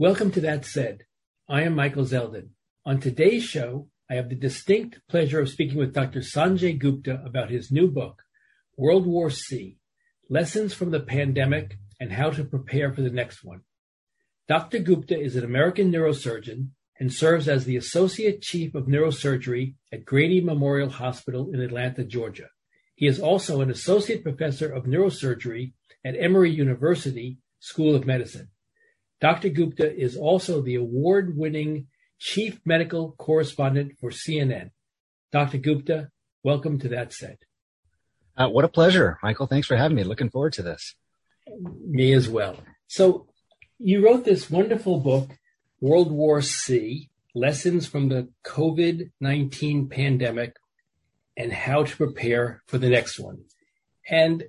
Welcome to That Said. I am Michael Zeldin. On today's show, I have the distinct pleasure of speaking with Dr. Sanjay Gupta about his new book, World War C Lessons from the Pandemic and How to Prepare for the Next One. Dr. Gupta is an American neurosurgeon and serves as the Associate Chief of Neurosurgery at Grady Memorial Hospital in Atlanta, Georgia. He is also an Associate Professor of Neurosurgery at Emory University School of Medicine. Dr. Gupta is also the award winning Chief Medical Correspondent for CNN. Dr. Gupta, welcome to That Said. Uh, what a pleasure, Michael. Thanks for having me. Looking forward to this. Me as well. So, you wrote this wonderful book, World War C Lessons from the COVID 19 Pandemic and How to Prepare for the Next One. And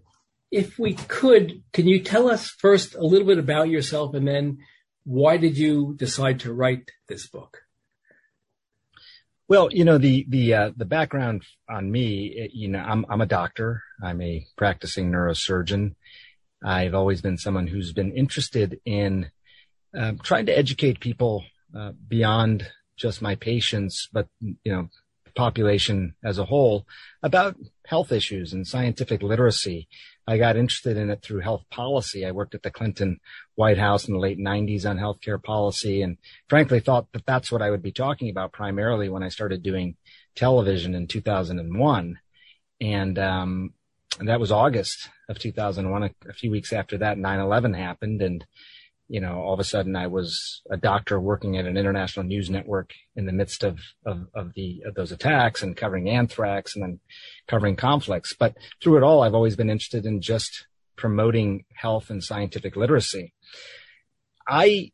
if we could, can you tell us first a little bit about yourself and then why did you decide to write this book? Well, you know the the uh, the background on me, you know, I'm I'm a doctor. I'm a practicing neurosurgeon. I've always been someone who's been interested in uh, trying to educate people uh, beyond just my patients, but you know, population as a whole about health issues and scientific literacy. I got interested in it through health policy. I worked at the Clinton White House in the late 90s on healthcare policy and frankly thought that that's what I would be talking about primarily when I started doing television in 2001. And, um, and that was August of 2001. A, a few weeks after that, 9-11 happened. And you know, all of a sudden I was a doctor working at an international news network in the midst of, of, of the, of those attacks and covering anthrax and then covering conflicts. But through it all, I've always been interested in just promoting health and scientific literacy. I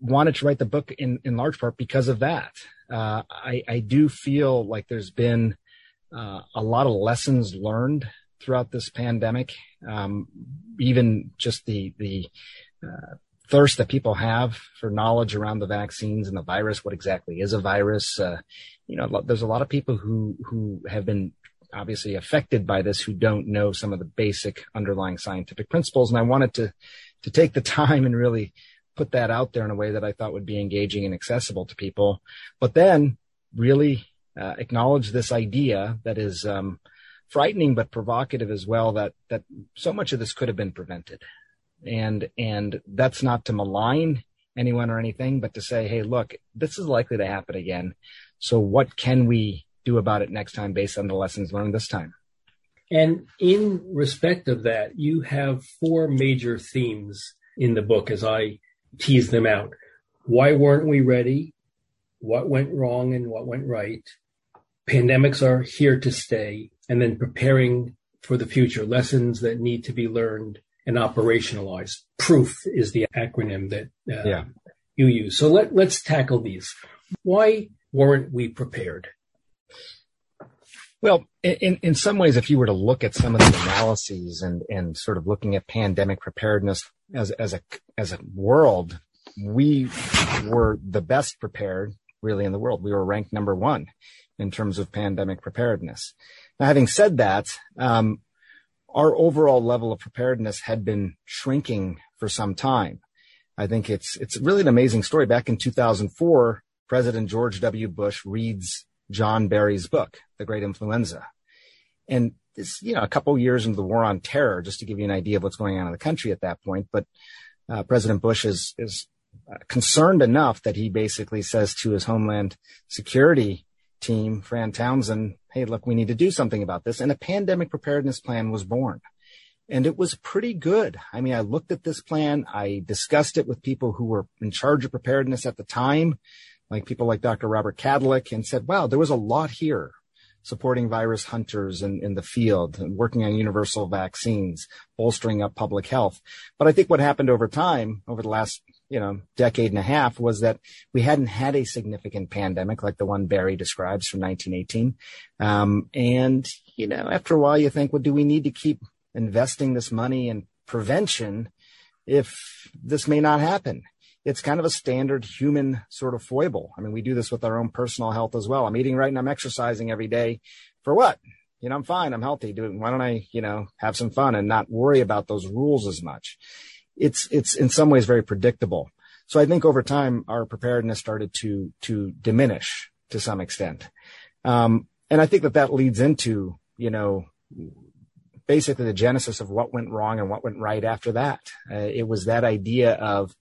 wanted to write the book in, in large part because of that. Uh, I, I do feel like there's been uh, a lot of lessons learned throughout this pandemic. Um, even just the, the, uh, thirst that people have for knowledge around the vaccines and the virus. What exactly is a virus? Uh, you know, there's a lot of people who who have been obviously affected by this who don't know some of the basic underlying scientific principles. And I wanted to to take the time and really put that out there in a way that I thought would be engaging and accessible to people. But then really uh, acknowledge this idea that is um, frightening but provocative as well. That that so much of this could have been prevented and and that's not to malign anyone or anything, but to say, hey, look, this is likely to happen again. So what can we do about it next time based on the lessons learned this time? And in respect of that, you have four major themes in the book as I tease them out. Why weren't we ready? What went wrong and what went right? Pandemics are here to stay. And then preparing for the future, lessons that need to be learned and operationalize. Proof is the acronym that uh, yeah. you use. So let, let's tackle these. Why weren't we prepared? Well, in, in some ways, if you were to look at some of the analyses and, and sort of looking at pandemic preparedness as, as a, as a world, we were the best prepared really in the world. We were ranked number one in terms of pandemic preparedness. Now, having said that, um, our overall level of preparedness had been shrinking for some time. I think it's it's really an amazing story. Back in 2004, President George W. Bush reads John Barry's book, The Great Influenza, and it's you know a couple years into the war on terror, just to give you an idea of what's going on in the country at that point. But uh, President Bush is is uh, concerned enough that he basically says to his Homeland Security team, Fran Townsend, hey, look, we need to do something about this. And a pandemic preparedness plan was born. And it was pretty good. I mean, I looked at this plan. I discussed it with people who were in charge of preparedness at the time, like people like Dr. Robert Kadlec, and said, wow, there was a lot here supporting virus hunters in, in the field and working on universal vaccines, bolstering up public health. But I think what happened over time, over the last you know, decade and a half was that we hadn't had a significant pandemic like the one Barry describes from 1918. Um, and, you know, after a while you think, well, do we need to keep investing this money in prevention if this may not happen? It's kind of a standard human sort of foible. I mean, we do this with our own personal health as well. I'm eating right and I'm exercising every day for what? You know, I'm fine. I'm healthy. Why don't I, you know, have some fun and not worry about those rules as much? It's it's in some ways very predictable. So I think over time our preparedness started to to diminish to some extent, um, and I think that that leads into you know basically the genesis of what went wrong and what went right after that. Uh, it was that idea of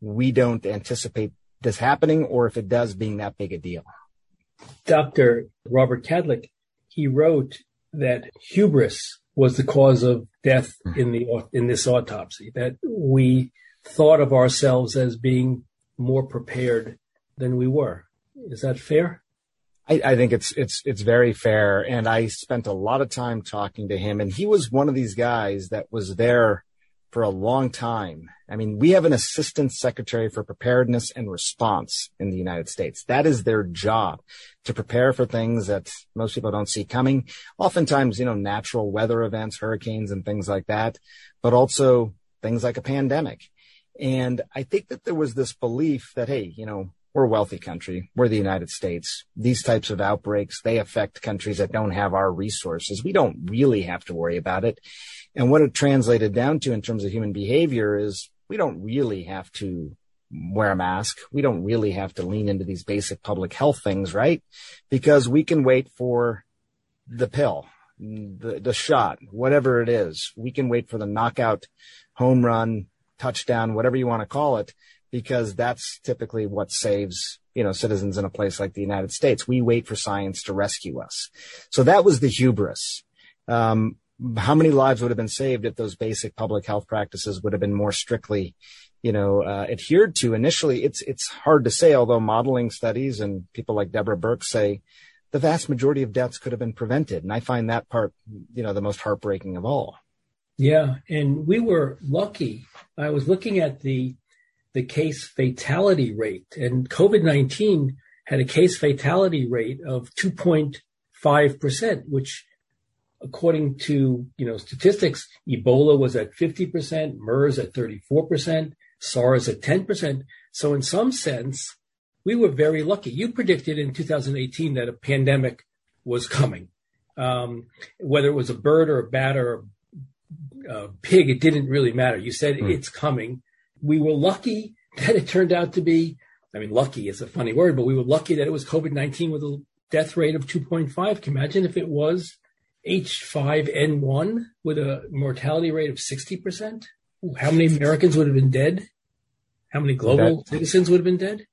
we don't anticipate this happening, or if it does, being that big a deal. Dr. Robert Kadlec, he wrote that hubris was the cause of death hmm. in the in this autopsy. That we thought of ourselves as being more prepared than we were. Is that fair? I, I, think it's it's it's very fair, and I spent a lot of time talking to him, and he was one of these guys that was there for a long time. I mean, we have an assistant secretary for preparedness and response in the United States. That is their job to prepare for things that most people don't see coming. Oftentimes, you know, natural weather events, hurricanes and things like that, but also things like a pandemic. And I think that there was this belief that, hey, you know, we're a wealthy country. We're the United States. These types of outbreaks, they affect countries that don't have our resources. We don't really have to worry about it. And what it translated down to in terms of human behavior is we don't really have to wear a mask. We don't really have to lean into these basic public health things, right? Because we can wait for the pill, the, the shot, whatever it is. We can wait for the knockout home run, touchdown, whatever you want to call it, because that's typically what saves you know citizens in a place like the United States. We wait for science to rescue us. So that was the hubris. Um, how many lives would have been saved if those basic public health practices would have been more strictly, you know, uh, adhered to initially? It's it's hard to say. Although modeling studies and people like Deborah Birx say the vast majority of deaths could have been prevented, and I find that part, you know, the most heartbreaking of all. Yeah, and we were lucky. I was looking at the the case fatality rate, and COVID nineteen had a case fatality rate of two point five percent, which according to you know statistics, Ebola was at 50%, MERS at 34%, SARS at 10%. So in some sense, we were very lucky. You predicted in 2018 that a pandemic was coming. Um, whether it was a bird or a bat or a, a pig, it didn't really matter. You said mm. it's coming. We were lucky that it turned out to be, I mean, lucky is a funny word, but we were lucky that it was COVID-19 with a death rate of 2.5. Can you imagine if it was H5N1 with a mortality rate of 60%? How many Americans would have been dead? How many global that, citizens would have been dead?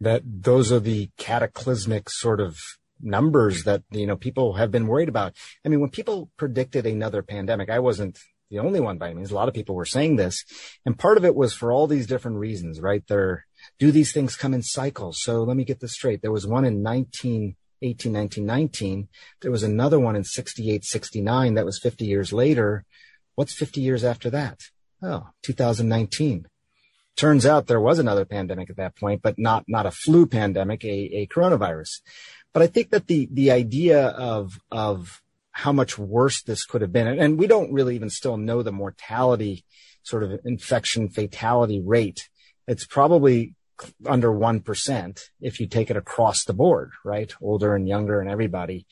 That those are the cataclysmic sort of numbers that you know people have been worried about. I mean, when people predicted another pandemic, I wasn't the only one by any means. A lot of people were saying this, and part of it was for all these different reasons, right? There, do these things come in cycles? So let me get this straight. There was one in 19 18, 19, 19. There was another one in 68, 69. That was 50 years later. What's 50 years after that? Oh, 2019. Turns out there was another pandemic at that point, but not, not a flu pandemic, a, a coronavirus. But I think that the, the idea of, of how much worse this could have been, and we don't really even still know the mortality sort of infection fatality rate. It's probably under 1% if you take it across the board, right? Older and younger and everybody.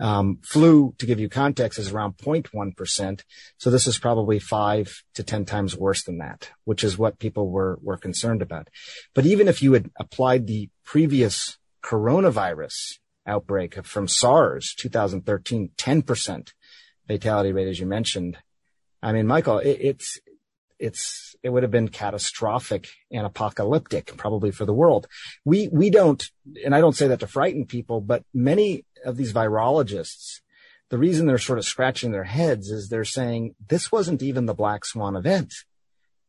Um, flu, to give you context, is around 0.1%. So this is probably five to 10 times worse than that, which is what people were, were concerned about. But even if you had applied the previous coronavirus outbreak from SARS 2013, 10% fatality rate, as you mentioned. I mean, Michael, it, it's, it's it would have been catastrophic and apocalyptic probably for the world. We we don't and I don't say that to frighten people, but many of these virologists the reason they're sort of scratching their heads is they're saying this wasn't even the black swan event.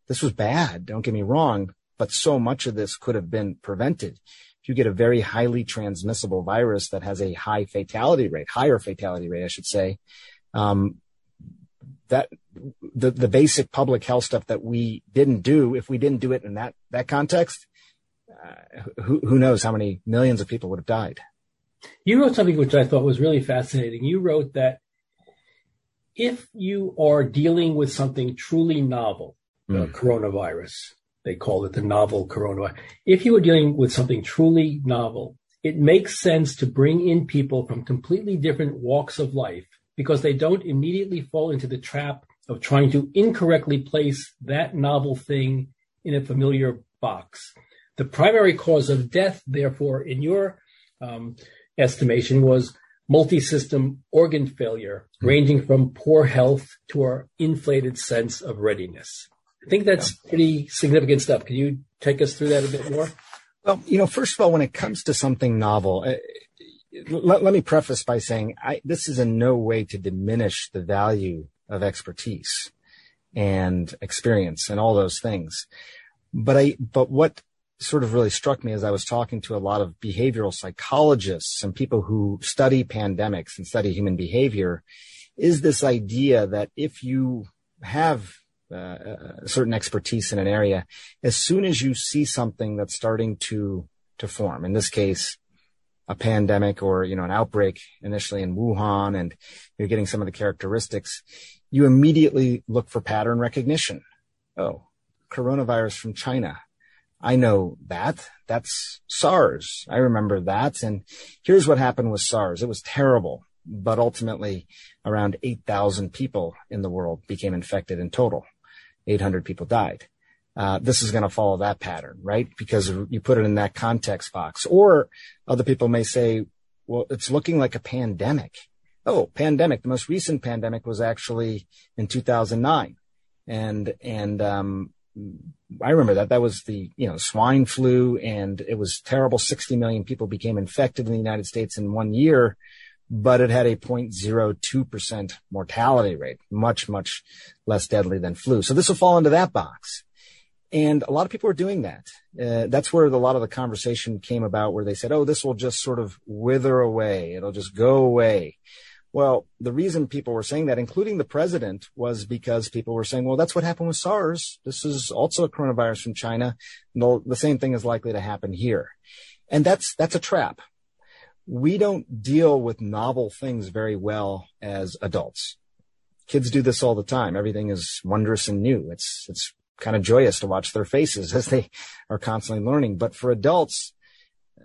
This was bad, don't get me wrong, but so much of this could have been prevented. If you get a very highly transmissible virus that has a high fatality rate, higher fatality rate, I should say, um, that the the basic public health stuff that we didn't do if we didn't do it in that that context uh, who who knows how many millions of people would have died you wrote something which i thought was really fascinating you wrote that if you are dealing with something truly novel mm. coronavirus they call it the novel coronavirus if you are dealing with something truly novel it makes sense to bring in people from completely different walks of life because they don't immediately fall into the trap of trying to incorrectly place that novel thing in a familiar box. The primary cause of death, therefore, in your um, estimation, was multi-system organ failure, mm-hmm. ranging from poor health to our inflated sense of readiness. I think that's pretty significant stuff. Can you take us through that a bit more? Well, you know, first of all, when it comes to something novel, uh, let, let, me preface by saying I, this is in no way to diminish the value of expertise and experience and all those things. But I, but what sort of really struck me as I was talking to a lot of behavioral psychologists and people who study pandemics and study human behavior is this idea that if you have uh, certain expertise in an area, as soon as you see something that's starting to to form, in this case, a pandemic or you know an outbreak initially in Wuhan, and you're getting some of the characteristics, you immediately look for pattern recognition. Oh, coronavirus from China. I know that. That's SARS. I remember that. And here's what happened with SARS. It was terrible, but ultimately around 8,000 people in the world became infected in total. 800 people died. Uh, this is going to follow that pattern, right? Because you put it in that context box. Or other people may say, well, it's looking like a pandemic. Oh, pandemic. The most recent pandemic was actually in 2009. And, and, um, I remember that. That was the, you know, swine flu and it was terrible. 60 million people became infected in the United States in one year but it had a 0.02% mortality rate, much, much less deadly than flu. So this will fall into that box. And a lot of people are doing that. Uh, that's where a lot of the conversation came about where they said, oh, this will just sort of wither away. It'll just go away. Well, the reason people were saying that, including the president, was because people were saying, well, that's what happened with SARS. This is also a coronavirus from China. No, the same thing is likely to happen here. And that's, that's a trap we don't deal with novel things very well as adults. Kids do this all the time. Everything is wondrous and new. It's, it's kind of joyous to watch their faces as they are constantly learning. But for adults, uh,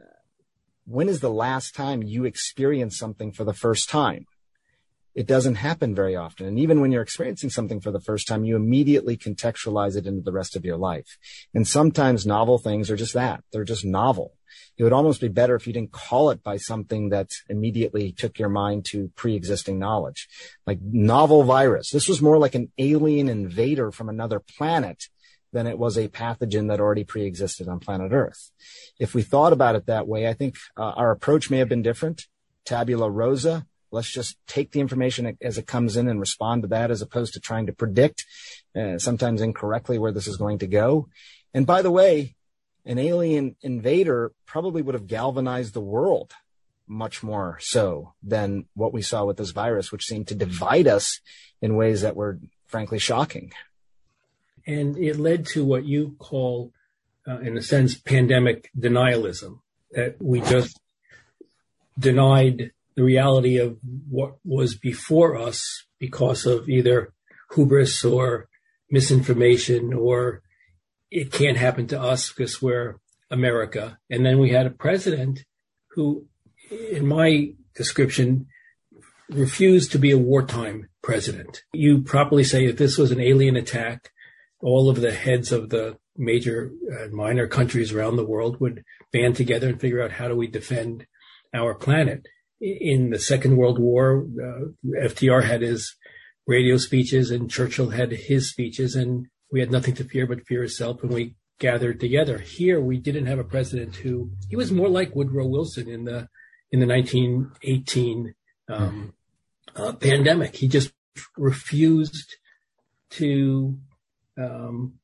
when is the last time you experienced something for the first time? It doesn't happen very often. And even when you're experiencing something for the first time, you immediately contextualize it into the rest of your life. And sometimes novel things are just that. They're just novel it would almost be better if you didn't call it by something that immediately took your mind to pre-existing knowledge, like novel virus. This was more like an alien invader from another planet than it was a pathogen that already pre-existed on planet Earth. If we thought about it that way, I think uh, our approach may have been different. Tabula rasa. Let's just take the information as it comes in and respond to that as opposed to trying to predict, uh, sometimes incorrectly, where this is going to go. And by the way, an alien invader probably would have galvanized the world much more so than what we saw with this virus, which seemed to divide us in ways that were frankly shocking. And it led to what you call, uh, in a sense, pandemic denialism, that we just denied the reality of what was before us because of either hubris or misinformation or it can't happen to us because we're America. And then we had a president who, in my description, refused to be a wartime president. You properly say if this was an alien attack, all of the heads of the major and minor countries around the world would band together and figure out how do we defend our planet. In the Second World War, uh, FDR had his radio speeches and Churchill had his speeches and we had nothing to fear but fear itself, and we gathered together. Here, we didn't have a president who he was more like Woodrow Wilson in the in the 1918 um, uh, pandemic. He just refused to um,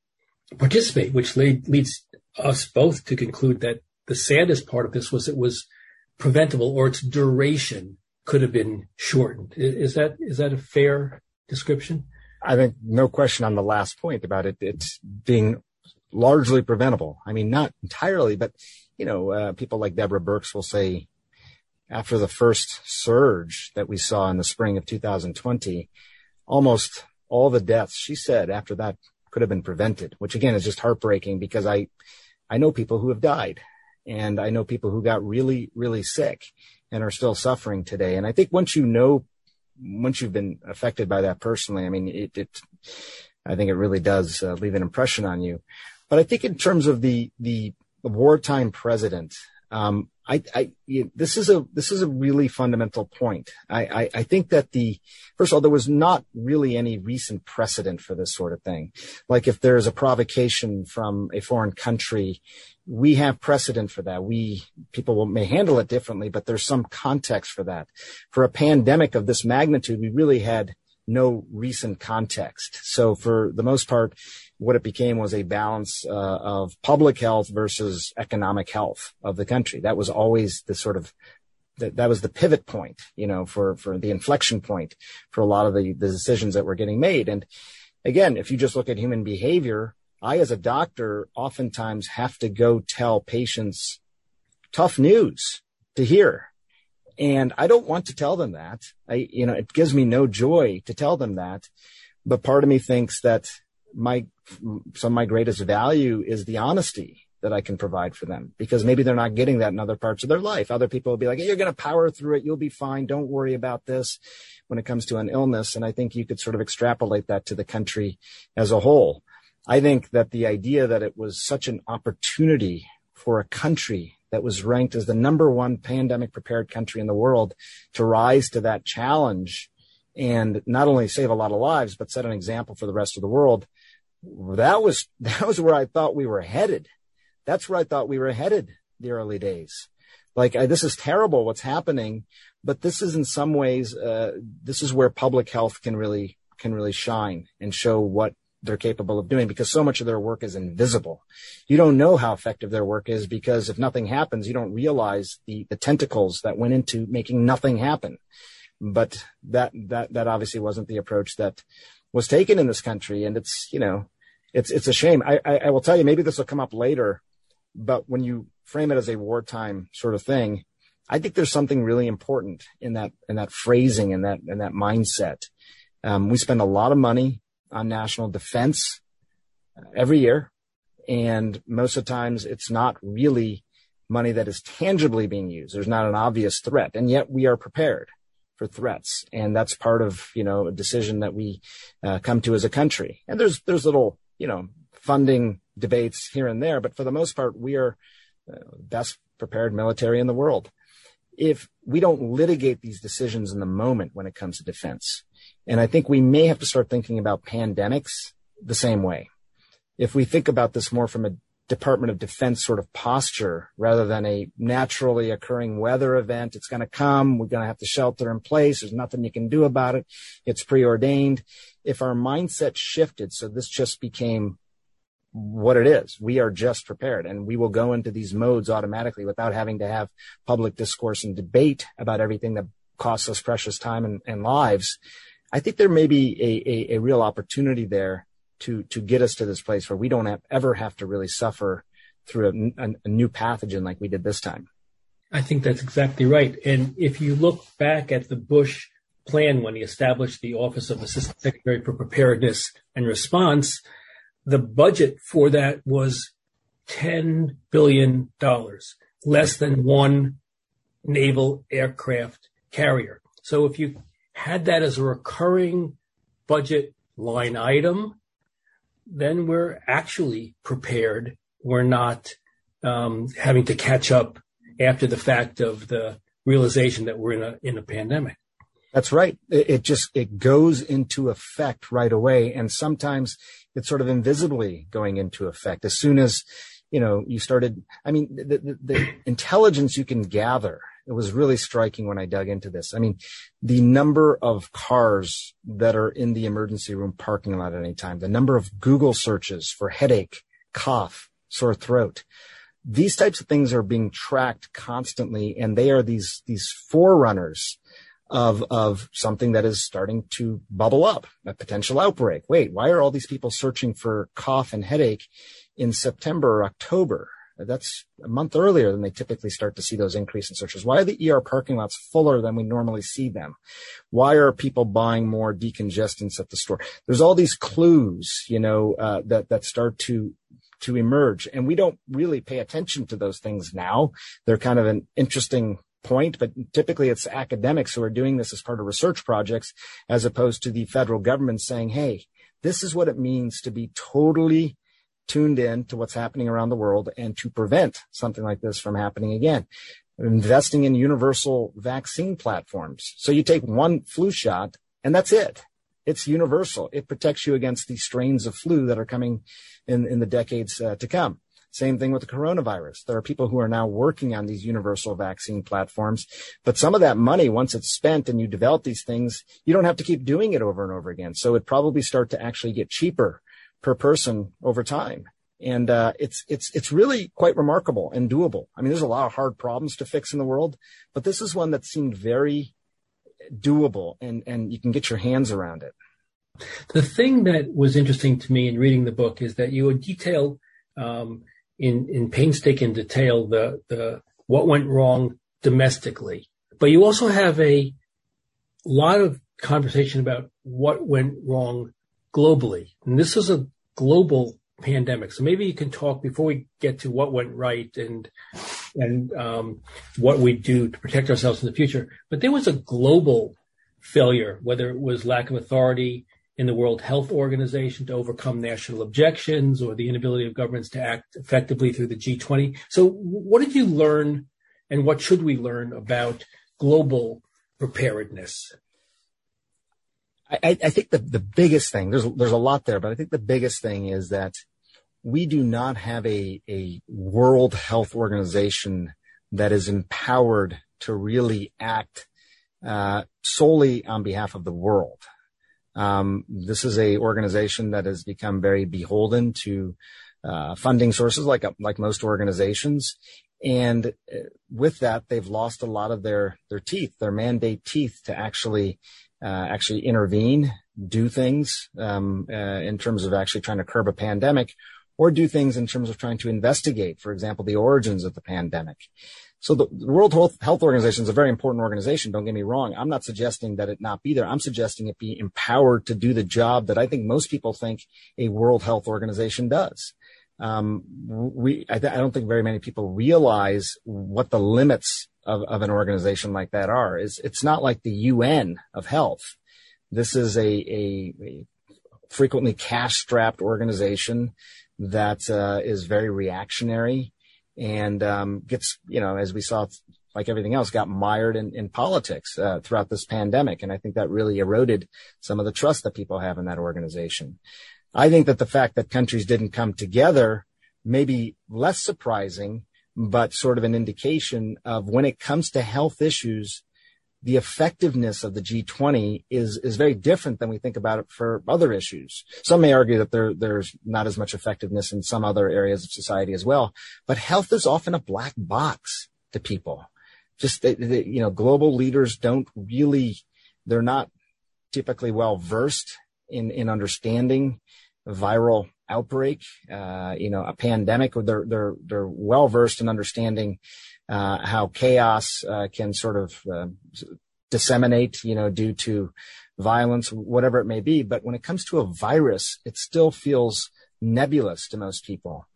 participate, which lead, leads us both to conclude that the saddest part of this was it was preventable, or its duration could have been shortened. Is that is that a fair description? I think no question on the last point about it. It's being largely preventable. I mean, not entirely, but you know, uh, people like Deborah Birx will say after the first surge that we saw in the spring of 2020, almost all the deaths she said after that could have been prevented, which again is just heartbreaking because I, I know people who have died and I know people who got really, really sick and are still suffering today. And I think once you know once you've been affected by that personally, I mean, it, it I think it really does uh, leave an impression on you. But I think in terms of the the wartime president, um, I, I this is a this is a really fundamental point. I, I, I think that the first of all there was not really any recent precedent for this sort of thing. Like if there is a provocation from a foreign country, we have precedent for that. We people may handle it differently, but there's some context for that. For a pandemic of this magnitude, we really had no recent context. So for the most part, what it became was a balance uh, of public health versus economic health of the country. That was always the sort of that, that was the pivot point, you know, for for the inflection point for a lot of the, the decisions that were getting made. And again, if you just look at human behavior, I as a doctor oftentimes have to go tell patients tough news to hear. And I don't want to tell them that. I, you know, it gives me no joy to tell them that. But part of me thinks that my some of my greatest value is the honesty that I can provide for them because maybe they're not getting that in other parts of their life. Other people will be like, hey, you're going to power through it. You'll be fine. Don't worry about this when it comes to an illness. And I think you could sort of extrapolate that to the country as a whole. I think that the idea that it was such an opportunity for a country that was ranked as the number one pandemic prepared country in the world to rise to that challenge and not only save a lot of lives, but set an example for the rest of the world that was that was where I thought we were headed. That's where I thought we were headed the early days. Like I, this is terrible what's happening, but this is in some ways uh, this is where public health can really can really shine and show what they're capable of doing because so much of their work is invisible. You don't know how effective their work is because if nothing happens, you don't realize the, the tentacles that went into making nothing happen. But that, that, that obviously wasn't the approach that was taken in this country. And it's, you know, it's it's a shame. I, I, I will tell you, maybe this will come up later, but when you frame it as a wartime sort of thing, I think there's something really important in that in that phrasing and that and that mindset. Um, we spend a lot of money on national defense every year, and most of the times it's not really money that is tangibly being used. There's not an obvious threat, and yet we are prepared for threats, and that's part of you know a decision that we uh, come to as a country. And there's there's little you know, funding debates here and there, but for the most part, we are uh, best prepared military in the world. If we don't litigate these decisions in the moment when it comes to defense, and I think we may have to start thinking about pandemics the same way. If we think about this more from a Department of Defense sort of posture rather than a naturally occurring weather event. It's going to come. We're going to have to shelter in place. There's nothing you can do about it. It's preordained if our mindset shifted, so this just became what it is, we are just prepared and we will go into these modes automatically without having to have public discourse and debate about everything that costs us precious time and, and lives. I think there may be a, a, a, real opportunity there to, to get us to this place where we don't have, ever have to really suffer through a, a, a new pathogen like we did this time. I think that's exactly right. And if you look back at the Bush plan when he established the Office of Assistant Secretary for Preparedness and Response, the budget for that was $10 billion, less than one naval aircraft carrier. So if you had that as a recurring budget line item, then we're actually prepared. We're not um, having to catch up after the fact of the realization that we're in a in a pandemic. That's right. It, it, just, it goes into effect right away. And sometimes it's sort of invisibly going into effect as soon as, you know, you started, I mean, the, the, the intelligence you can gather, it was really striking when I dug into this. I mean, the number of cars that are in the emergency room parking lot at any time, the number of Google searches for headache, cough, sore throat, these types of things are being tracked constantly and they are these these forerunners of of something that is starting to bubble up, a potential outbreak. Wait, why are all these people searching for cough and headache in September or October? That's a month earlier than they typically start to see those increase in searches. Why are the ER parking lots fuller than we normally see them? Why are people buying more decongestants at the store? There's all these clues, you know, uh, that that start to to emerge, and we don't really pay attention to those things now. They're kind of an interesting point, but typically it's academics who are doing this as part of research projects, as opposed to the federal government saying, Hey, this is what it means to be totally tuned in to what's happening around the world and to prevent something like this from happening again. Investing in universal vaccine platforms. So you take one flu shot and that's it. It's universal. It protects you against the strains of flu that are coming in, in the decades uh, to come. Same thing with the coronavirus. There are people who are now working on these universal vaccine platforms, but some of that money, once it's spent and you develop these things, you don't have to keep doing it over and over again. So it probably start to actually get cheaper per person over time. And uh, it's it's it's really quite remarkable and doable. I mean, there's a lot of hard problems to fix in the world, but this is one that seemed very doable, and and you can get your hands around it. The thing that was interesting to me in reading the book is that you detail um, in, in painstaking detail the, the, what went wrong domestically. But you also have a lot of conversation about what went wrong globally. And this is a global pandemic. So maybe you can talk before we get to what went right and and um, what we do to protect ourselves in the future. But there was a global failure, whether it was lack of authority, in the World Health Organization to overcome national objections or the inability of governments to act effectively through the G20. So what did you learn and what should we learn about global preparedness? I, I think the, the biggest thing, there's, there's a lot there, but I think the biggest thing is that we do not have a, a World Health Organization that is empowered to really act uh, solely on behalf of the world. Um, this is a organization that has become very beholden to uh, funding sources, like like most organizations, and uh, with that, they've lost a lot of their their teeth, their mandate teeth, to actually actually intervene, do things um, uh, in terms of actually trying to curb a pandemic, or do things in terms of trying to investigate, for example, the origins of the pandemic. So the, World Health Organization is a very important organization. Don't get me wrong. I'm not suggesting that it not be there. I'm suggesting it be empowered to do the job that I think most people think a World Health Organization does. Um, we, I, I, don't think very many people realize what the limits of, of an organization like that are. It's, it's not like the UN of health. This is a, a, a frequently cash strapped organization that uh, is very reactionary and um, gets, you know, as we saw, like everything else, got mired in, in politics uh, throughout this pandemic. And I think that really eroded some of the trust that people have in that organization. I think that the fact that countries didn't come together may be less surprising, but sort of an indication of when it comes to health issues, the effectiveness of the G20 is is very different than we think about it for other issues. Some may argue that there there's not as much effectiveness in some other areas of society as well, but health is often a black box to people. Just they, you know, global leaders don't really they're not typically well versed in in understanding viral outbreak, uh, you know, a pandemic. They're they're they're well versed in understanding uh, how chaos uh, can sort of uh, disseminate, you know, due to violence, whatever it may be. But when it comes to a virus, it still feels nebulous to most people.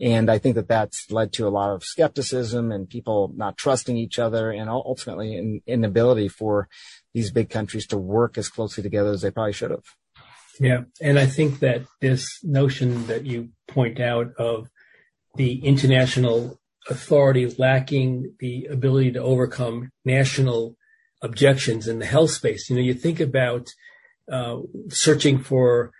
And I think that that's led to a lot of skepticism and people not trusting each other and ultimately an inability for these big countries to work as closely together as they probably should have. Yeah. And I think that this notion that you point out of the international authority lacking the ability to overcome national objections in the health space. You know, you think about uh, searching for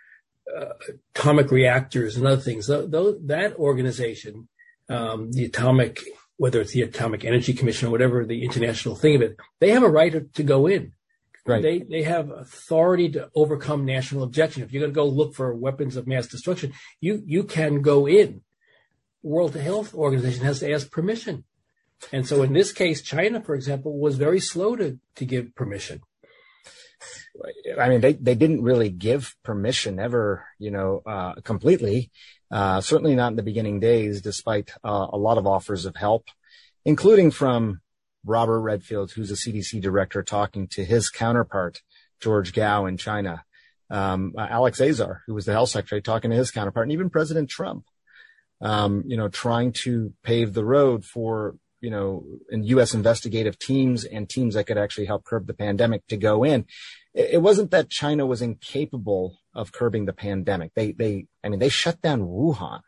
uh, atomic reactors and other things. Th- th- that organization, um, the atomic, whether it's the Atomic Energy Commission or whatever the international thing of it, they have a right to go in. Right. They they have authority to overcome national objection. If you're going to go look for weapons of mass destruction, you you can go in. World Health Organization has to ask permission. And so in this case, China, for example, was very slow to, to give permission. I mean, they, they didn't really give permission ever, you know, uh, completely. Uh, certainly not in the beginning days, despite uh, a lot of offers of help, including from Robert Redfield, who's a CDC director, talking to his counterpart, George Gao in China. Um, Alex Azar, who was the health secretary, talking to his counterpart, and even President Trump um, you know, trying to pave the road for, you know, in U.S. investigative teams and teams that could actually help curb the pandemic to go in. It wasn't that China was incapable of curbing the pandemic. They, they, I mean, they shut down Wuhan.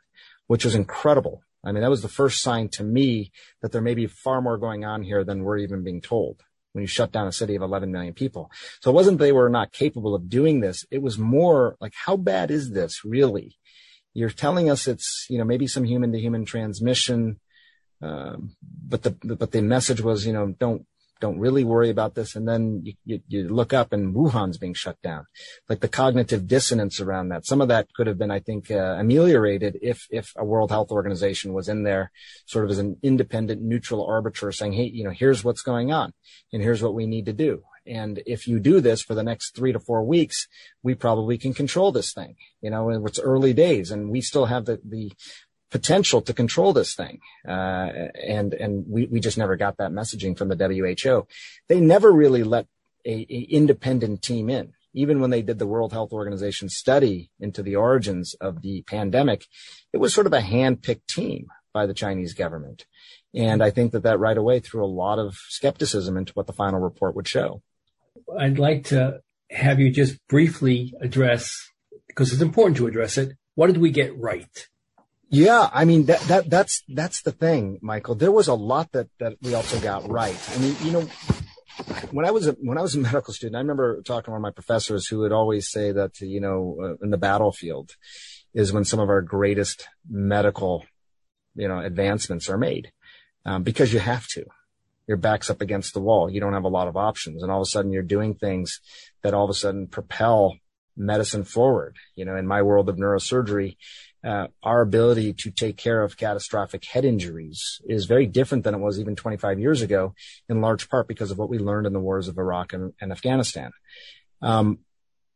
which was incredible. I mean, that was the first sign to me that there may be far more going on here than we're even being told when you shut down a city of 11 million people. So it wasn't they were not capable of doing this. It was more like, how bad is this really? You're telling us it's, you know, maybe some human to human transmission. Um, but the, but the message was, you know, don't don't really worry about this. And then you, you, you, look up and Wuhan's being shut down. Like the cognitive dissonance around that. Some of that could have been, I think, uh, ameliorated if, if a World Health Organization was in there sort of as an independent, neutral arbiter saying, Hey, you know, here's what's going on and here's what we need to do. And if you do this for the next three to four weeks, we probably can control this thing. You know, it's early days and we still have the, the potential to control this thing. Uh, and, and we, we just never got that messaging from the WHO. They never really let a, a, independent team in. Even when they did the World Health Organization study into the origins of the pandemic, it was sort of a hand-picked team by the Chinese government. And I think that that right away threw a lot of skepticism into what the final report would show. I'd like to have you just briefly address, because it's important to address it, what did we get right? Yeah, I mean that that that's that's the thing, Michael. There was a lot that that we also got right. I mean, you know, when I was a when I was a medical student, I remember talking to one of my professors who would always say that you know uh, in the battlefield is when some of our greatest medical you know advancements are made um, because you have to. Your back's up against the wall. You don't have a lot of options, and all of a sudden you're doing things that all of a sudden propel medicine forward. You know, in my world of neurosurgery, uh, our ability to take care of catastrophic head injuries is very different than it was even 25 years ago, in large part because of what we learned in the wars of Iraq and, and Afghanistan. Um,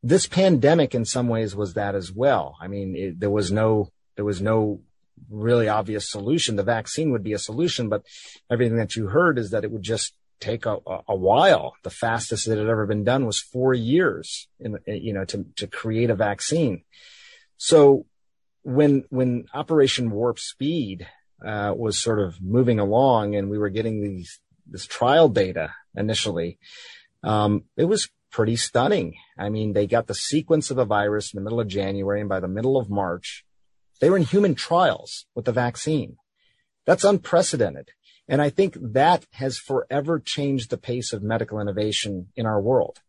this pandemic, in some ways, was that as well. I mean, it, there was no there was no really obvious solution. The vaccine would be a solution, but everything that you heard is that it would just take a, a, while. The fastest that had ever been done was four years in, you know, to, to create a vaccine. So when when Operation Warp Speed uh, was sort of moving along, and we were getting these this trial data initially, um, it was pretty stunning. I mean, they got the sequence of the virus in the middle of January, and by the middle of March, they were in human trials with the vaccine. That's unprecedented. And I think that has forever changed the pace of medical innovation in our world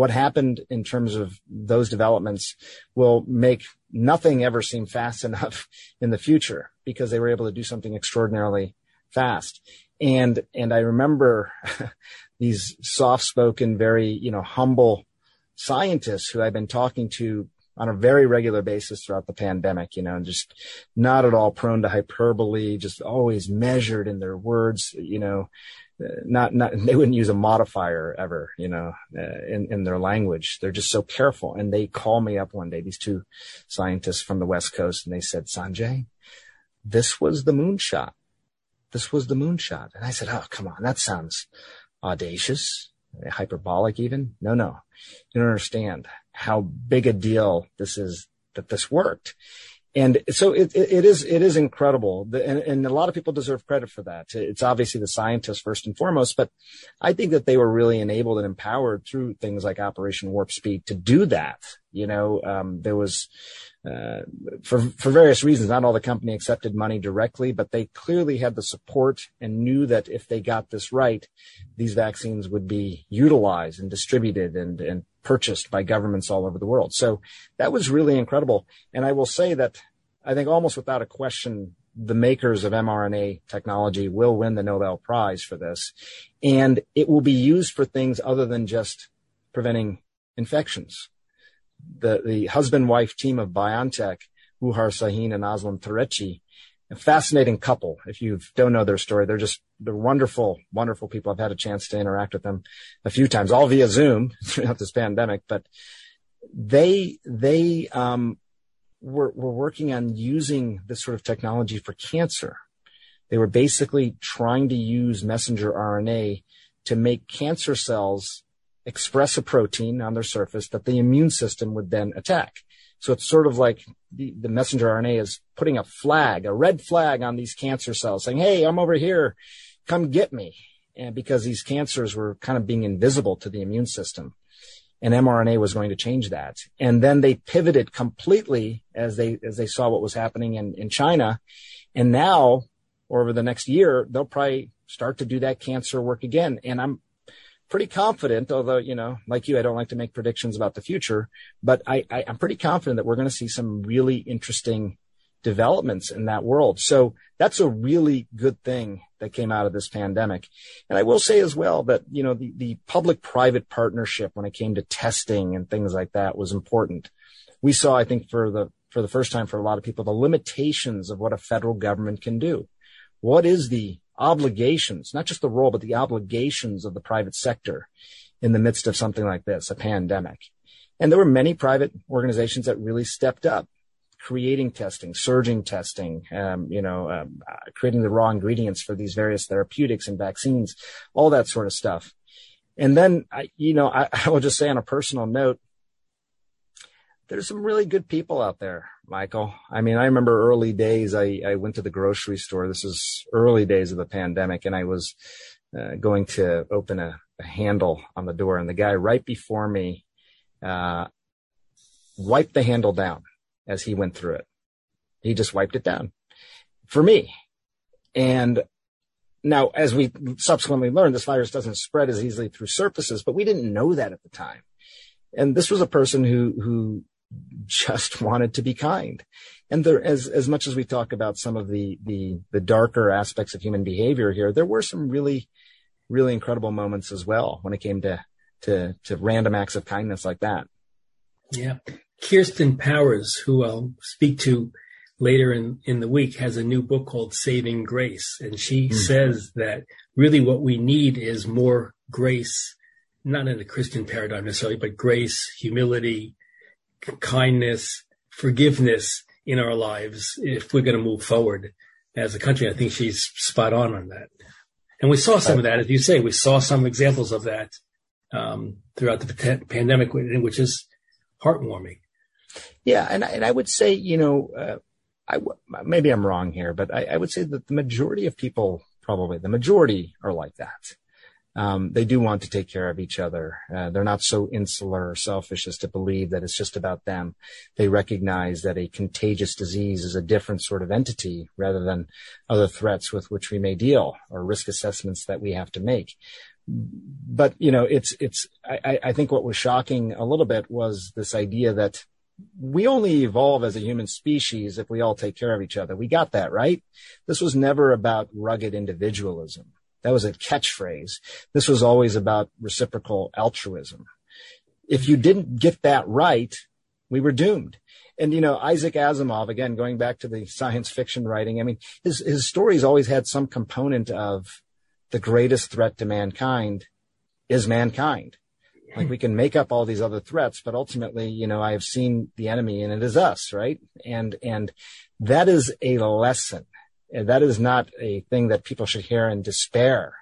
what happened in terms of those developments will make nothing ever seemed fast enough in the future because they were able to do something extraordinarily fast. And, and I remember these soft spoken, very, you know, humble scientists who I've been talking to on a very regular basis throughout the pandemic, you know, and just not at all prone to hyperbole, just always measured in their words, you know, not not they wouldn't use a modifier ever you know uh, in in their language. They're just so careful. And they call me up one day these two scientists from the west coast and they said sanjay this was the moonshot. This was the moonshot. And i said oh come on. That sounds audacious hyperbolic even. No no. You don't understand how big a deal this is that this worked and so it, it, is it is incredible, and, and, a lot of people deserve credit for that. It's obviously the scientists first and foremost, but I think that they were really enabled and empowered through things like Operation Warp Speed to do that. You know, um, there was uh, for for various reasons, not all the company accepted money directly, but they clearly had the support and knew that if they got this right, these vaccines would be utilized and distributed and and purchased by governments all over the world. So that was really incredible. And I will say that I think almost without a question, the makers of mRNA technology will win the Nobel Prize for this. And it will be used for things other than just preventing infections. The, the husband wife team of BioNTech, Ugur Sahin and Ozlem Tureci, a fascinating couple. If you don't know their story, they're just, they're wonderful, wonderful people. I've had a chance to interact with them a few times, all via Zoom throughout this pandemic, but they, they, um, were, were working on using this sort of technology for cancer. They were basically trying to use messenger RNA to make cancer cells express a protein on their surface that the immune system would then attack. So it's sort of like the, the messenger RNA is putting a flag, a red flag on these cancer cells saying, Hey, I'm over here. Come get me. And because these cancers were kind of being invisible to the immune system. and mRNA was going to change that. And then they pivoted completely as they as they saw what was happening in, in China. And now, over the next year, they'll probably start to do that cancer work again. And I'm pretty confident, although, you know, like you, I don't like to make predictions about the future, but I, I, am pretty confident that we're going to see some really interesting developments in that world. So that's a really good thing that came out of this pandemic. And I will say as well that, you know, the, the public private partnership when it came to testing and things like that was important. We saw, I think for the, for the first time for a lot of people, the limitations of what a federal government can do. What is the obligations, not just the role, but the obligations of the private sector in the midst of something like this, a pandemic? And there were many private organizations that really stepped up creating testing, surging testing, um, you know, um, creating the raw ingredients for these various therapeutics and vaccines, all that sort of stuff. And then, I, you know, I, I will just say on a personal note, there's some really good people out there, Michael. I mean, I remember early days. I, I went to the grocery store. This is early days of the pandemic, and I was uh, going to open a, a, handle on the door, and the guy right before me uh, wiped the handle down as he went through it. He just wiped it down for me. And now, as we subsequently learned, this virus doesn't spread as easily through surfaces, but we didn't know that at the time. And this was a person who, who just wanted to be kind. And there, as, as much as we talk about some of the, the, the darker aspects of human behavior here, there were some really, really incredible moments as well when it came to, to, to random acts of kindness like that. Yeah. Kirsten Powers, who I'll speak to later in, in the week, has a new book called Saving Grace. And she mm. says that really what we need is more grace, not in a Christian paradigm necessarily, but grace, humility, kindness, forgiveness in our lives if we're going to move forward as a country. I think she's spot on on that. And we saw some of that, as you say, we saw some examples of that um, throughout the pandemic, which is heartwarming. Yeah, and and I would say, you know, uh, I w- maybe I'm wrong here, but I, I, would say that the majority of people, probably the majority, are like that. Um, they do want to take care of each other. Uh, they're not so insular or selfish as to believe that it's just about them. They recognize that a contagious disease is a different sort of entity rather than other threats with which we may deal or risk assessments that we have to make but you know, it's it's. I, I think what was shocking a little bit was this idea that we only evolve as a human species if we all take care of each other. We got that, right? This was never about rugged individualism. That was a catchphrase. This was always about reciprocal altruism. If you didn't get that right, we were doomed. And, you know, Isaac Asimov, again, going back to the science fiction writing, I mean, his, his stories always had some component of the greatest threat to mankind is mankind. Like we can make up all these other threats, but ultimately, you know, I have seen the enemy and it is us, right? And, and that is a lesson. That is not a thing that people should hear in despair.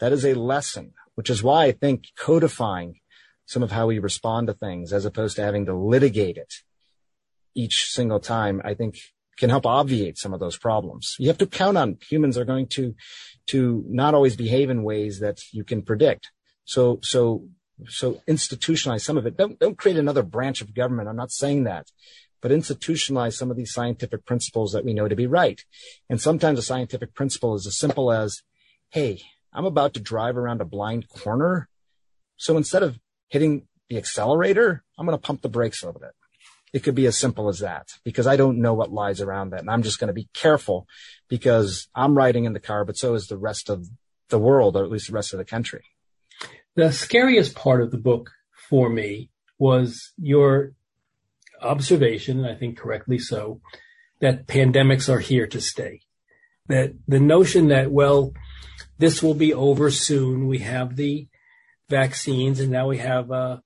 That is a lesson, which is why I think codifying some of how we respond to things as opposed to having to litigate it each single time, I think can help obviate some of those problems. You have to count on humans are going to, to not always behave in ways that you can predict. So, so so institutionalize some of it. Don't, don't create another branch of government. I'm not saying that, but institutionalize some of these scientific principles that we know to be right. And sometimes a scientific principle is as simple as, Hey, I'm about to drive around a blind corner. So instead of hitting the accelerator, I'm going to pump the brakes a little bit. It could be as simple as that because I don't know what lies around that. And I'm just going to be careful because I'm riding in the car, but so is the rest of the world, or at least the rest of the country. The scariest part of the book for me was your observation, I think correctly so, that pandemics are here to stay. That the notion that, well, this will be over soon. We have the vaccines and now we have a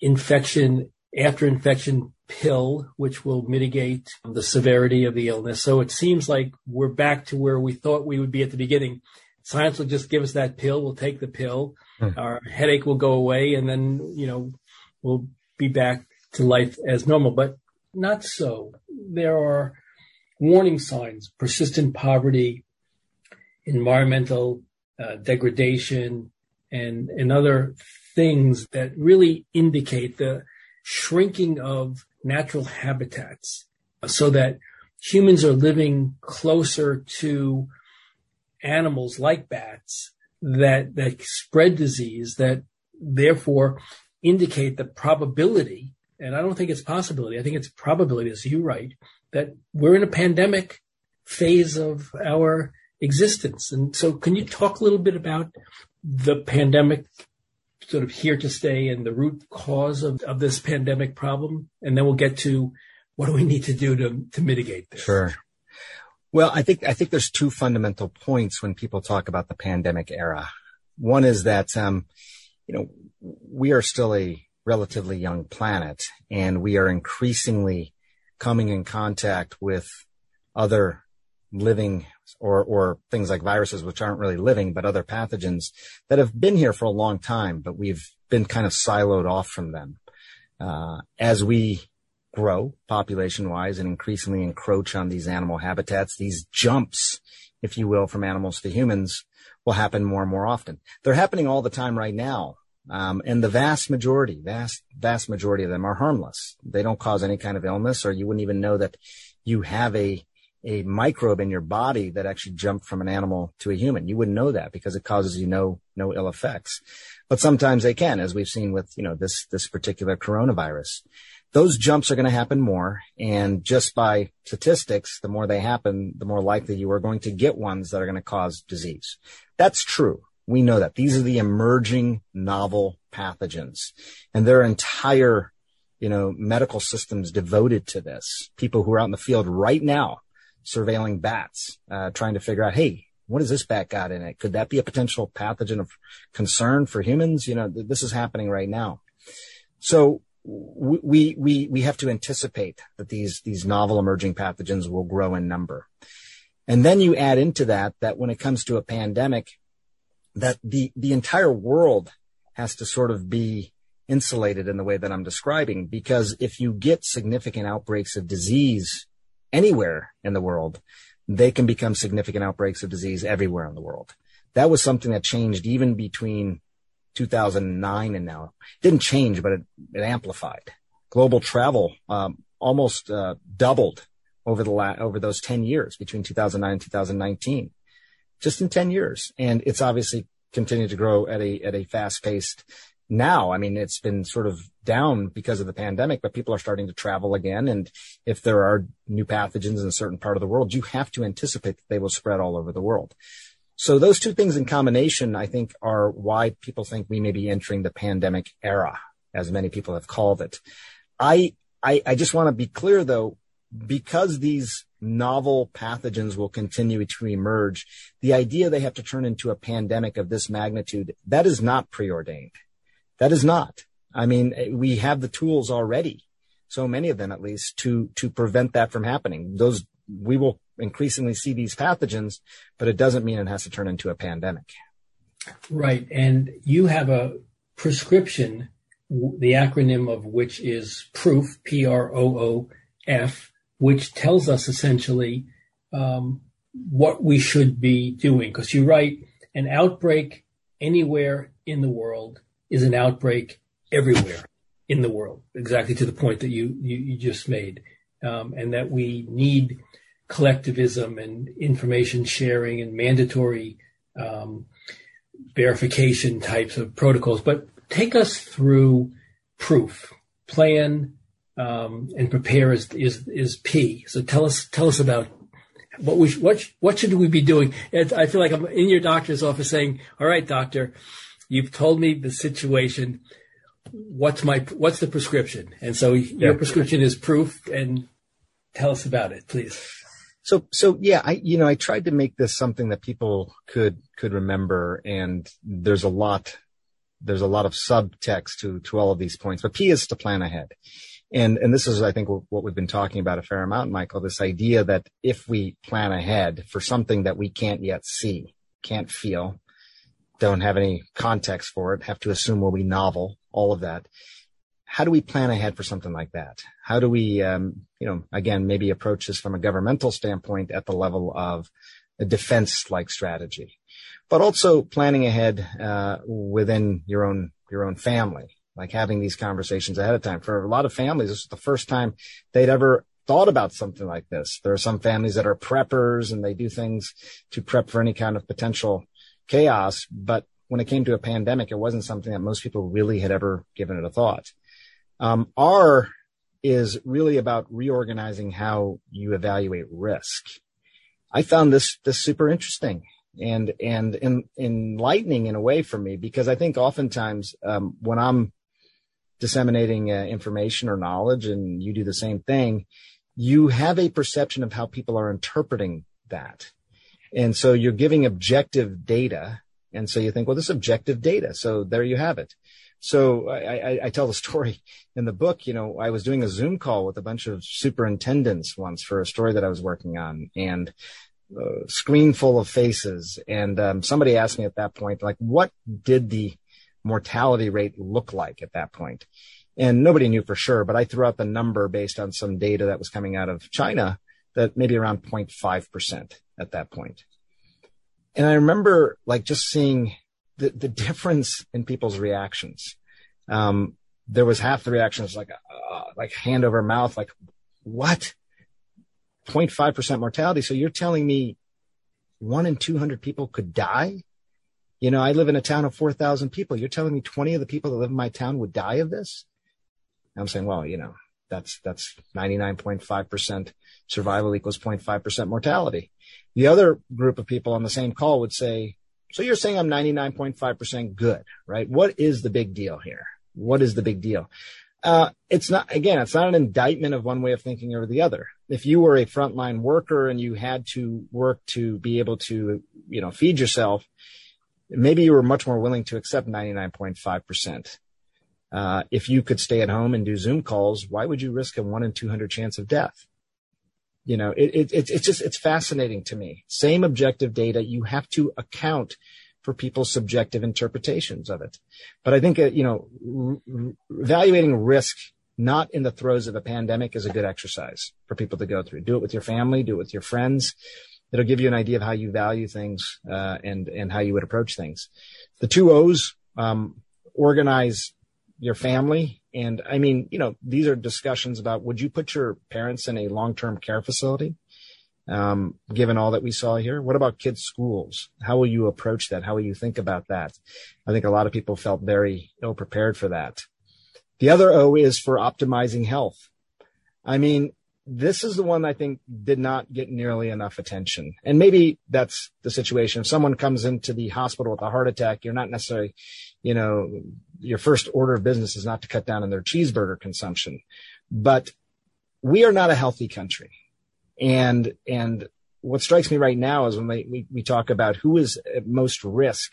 infection after infection pill, which will mitigate the severity of the illness. So it seems like we're back to where we thought we would be at the beginning. Science will just give us that pill. We'll take the pill. Mm. Our headache will go away and then, you know, we'll be back to life as normal, but not so. There are warning signs, persistent poverty, environmental uh, degradation, and, and other things that really indicate the shrinking of natural habitats so that humans are living closer to animals like bats that, that spread disease that therefore indicate the probability, and I don't think it's possibility, I think it's probability, as you write, that we're in a pandemic phase of our existence. And so can you talk a little bit about the pandemic sort of here to stay and the root cause of, of this pandemic problem? And then we'll get to what do we need to do to, to mitigate this? Sure. Well, I think, I think there's two fundamental points when people talk about the pandemic era. One is that, um, you know, we are still a relatively young planet and we are increasingly coming in contact with other living or, or things like viruses, which aren't really living, but other pathogens that have been here for a long time, but we've been kind of siloed off from them. Uh, as we grow population wise and increasingly encroach on these animal habitats, these jumps, if you will, from animals to humans will happen more and more often. They're happening all the time right now. Um, and the vast majority, vast, vast majority of them are harmless. They don't cause any kind of illness or you wouldn't even know that you have a a microbe in your body that actually jumped from an animal to a human. You wouldn't know that because it causes you no, no ill effects. But sometimes they can, as we've seen with, you know, this, this particular coronavirus. Those jumps are going to happen more. And just by statistics, the more they happen, the more likely you are going to get ones that are going to cause disease. That's true. We know that these are the emerging novel pathogens and their entire, you know, medical systems devoted to this. People who are out in the field right now surveilling bats, uh, trying to figure out, hey, what has this bat got in it? Could that be a potential pathogen of concern for humans? You know, th- this is happening right now. So we, we, we have to anticipate that these, these novel emerging pathogens will grow in number. And then you add into that, that when it comes to a pandemic, that the, the entire world has to sort of be insulated in the way that I'm describing, because if you get significant outbreaks of disease anywhere in the world, they can become significant outbreaks of disease everywhere in the world. That was something that changed even between 2009 and now. It didn't change, but it, it amplified. Global travel um, almost uh, doubled over the la- over those 10 years between 2009 and 2019, just in 10 years, and it's obviously continued to grow at a at a fast pace now. I mean, it's been sort of down because of the pandemic, but people are starting to travel again. And if there are new pathogens in a certain part of the world, you have to anticipate that they will spread all over the world. So those two things in combination, I think, are why people think we may be entering the pandemic era, as many people have called it. I, I, I just want to be clear though, because these novel pathogens will continue to emerge, the idea they have to turn into a pandemic of this magnitude, that is not preordained. That is not. I mean, we have the tools already, so many of them at least, to to prevent that from happening. Those we will increasingly see these pathogens, but it doesn't mean it has to turn into a pandemic. Right, and you have a prescription, the acronym of which is PROOF, P R O O F, which tells us essentially um, what we should be doing. Because you write an outbreak anywhere in the world is an outbreak everywhere in the world, exactly to the point that you, you, you just made. Um, and that we need collectivism and information sharing and mandatory um, verification types of protocols. But take us through proof, plan, um, and prepare is, is is P. So tell us tell us about what we what what should we be doing? I feel like I'm in your doctor's office saying, "All right, doctor, You've told me the situation. What's my what's the prescription? And so your yeah. prescription is proof. And tell us about it, please. So, so yeah, I, you know, I tried to make this something that people could, could remember. And there's a lot, there's a lot of subtext to, to all of these points, but P is to plan ahead. And, and this is, I think, what we've been talking about a fair amount, Michael, this idea that if we plan ahead for something that we can't yet see, can't feel, don't have any context for it, have to assume will be novel, all of that. How do we plan ahead for something like that? How do we, um, you know, again, maybe approach this from a governmental standpoint at the level of a defense like strategy, but also planning ahead, uh, within your own your own family, like having these conversations ahead of time. For a lot of families, this is the first time they'd ever thought about something like this. There are some families that are preppers and they do things to prep for any kind of potential chaos. But when it came to a pandemic, it wasn't something that most people really had ever given it a thought. Um, R is really about reorganizing how you evaluate risk. I found this this super interesting and and in, enlightening in a way for me because I think oftentimes um, when I'm disseminating uh, information or knowledge and you do the same thing, you have a perception of how people are interpreting that. And so you're giving objective data. And so you think, well, this is objective data. So there you have it. So I, I, I, tell the story in the book. You know, I was doing a Zoom call with a bunch of superintendents once for a story that I was working on, and a screen full of faces. And um, somebody asked me at that point, like, what did the mortality rate look like at that point? And nobody knew for sure, but I threw out the number based on some data that was coming out of China that maybe around 0.5% at that point. And I remember like just seeing the, the difference in people's reactions. Um, there was half the reactions like, uh, like hand over mouth, like what? 0.5% mortality. So you're telling me one in 200 people could die? You know, I live in a town of 4,000 people. You're telling me 20 of the people that live in my town would die of this? I'm saying, well, you know, that's, that's 99.5% survival equals 0.5% mortality. The other group of people on the same call would say, so you're saying I'm 99.5% good, right? What is the big deal here? What is the big deal? Uh, it's not, again, it's not an indictment of one way of thinking or the other. If you were a frontline worker and you had to work to be able to, you know, feed yourself, maybe you were much more willing to accept 99.5%. Uh, if you could stay at home and do Zoom calls, why would you risk a one in 200 chance of death? You know, it, it, it, it's just, it's fascinating to me. Same objective data. You have to account for people's subjective interpretations of it. But I think, uh, you know, evaluating risk not in the throes of a pandemic is a good exercise for people to go through. Do it with your family, do it with your friends. It'll give you an idea of how you value things, uh, and, and how you would approach things. The two O's, um, organize your family. And I mean, you know, these are discussions about would you put your parents in a long term care facility? Um, given all that we saw here, what about kids' schools? How will you approach that? How will you think about that? I think a lot of people felt very ill prepared for that. The other O is for optimizing health. I mean, this is the one I think did not get nearly enough attention. And maybe that's the situation. If someone comes into the hospital with a heart attack, you're not necessarily, you know, your first order of business is not to cut down on their cheeseburger consumption. But we are not a healthy country. And, and what strikes me right now is when we, we, we talk about who is at most risk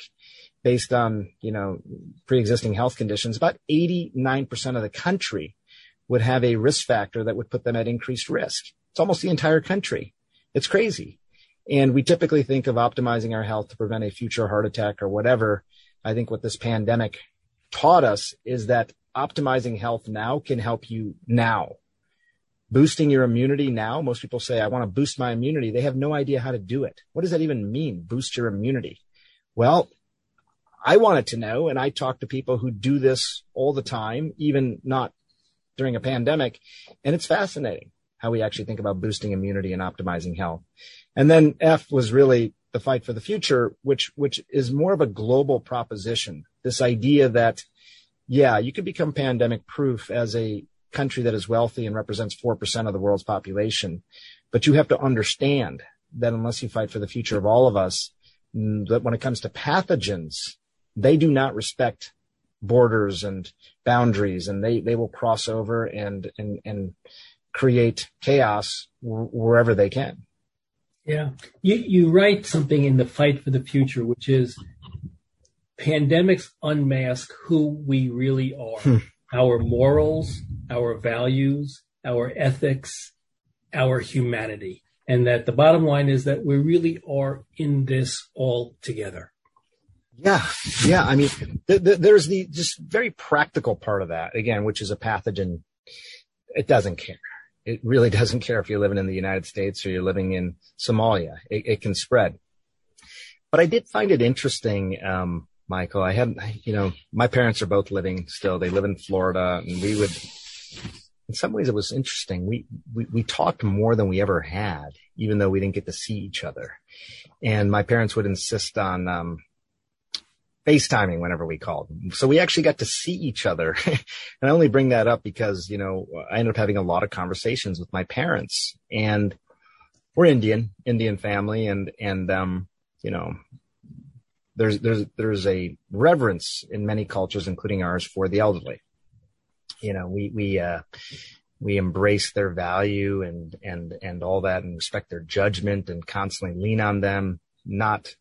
based on, you know, pre-existing health conditions, about 89% of the country would have a risk factor that would put them at increased risk. It's almost the entire country. It's crazy. And we typically think of optimizing our health to prevent a future heart attack or whatever. I think what this pandemic taught us is that optimizing health now can help you now. Boosting your immunity now. Most people say, I want to boost my immunity. They have no idea how to do it. What does that even mean? Boost your immunity. Well, I wanted to know, and I talk to people who do this all the time, even not during a pandemic. And it's fascinating how we actually think about boosting immunity and optimizing health. And then F was really the fight for the future, which, which is more of a global proposition. This idea that, yeah, you could become pandemic proof as a country that is wealthy and represents 4% of the world's population. But you have to understand that unless you fight for the future of all of us, that when it comes to pathogens, they do not respect borders and boundaries and they, they will cross over and, and, and create chaos wherever they can. Yeah. You, you write something in the fight for the future, which is pandemics unmask who we really are, hmm. our morals, our values, our ethics, our humanity. And that the bottom line is that we really are in this all together. Yeah, yeah. I mean, th- th- there's the just very practical part of that again, which is a pathogen. It doesn't care. It really doesn't care if you're living in the United States or you're living in Somalia. It, it can spread. But I did find it interesting um, Michael. I had, you know, my parents are both living still. They live in Florida and we would, in some ways it was interesting. We, we, we talked more than we ever had, even though we didn't get to see each other. And my parents would insist on, um, FaceTiming whenever we called. So we actually got to see each other. and I only bring that up because, you know, I ended up having a lot of conversations with my parents and we're Indian, Indian family and, and, um, you know, there's, there's, there's a reverence in many cultures, including ours, for the elderly. You know, we, we, uh, we embrace their value and, and, and all that and respect their judgment and constantly lean on them, not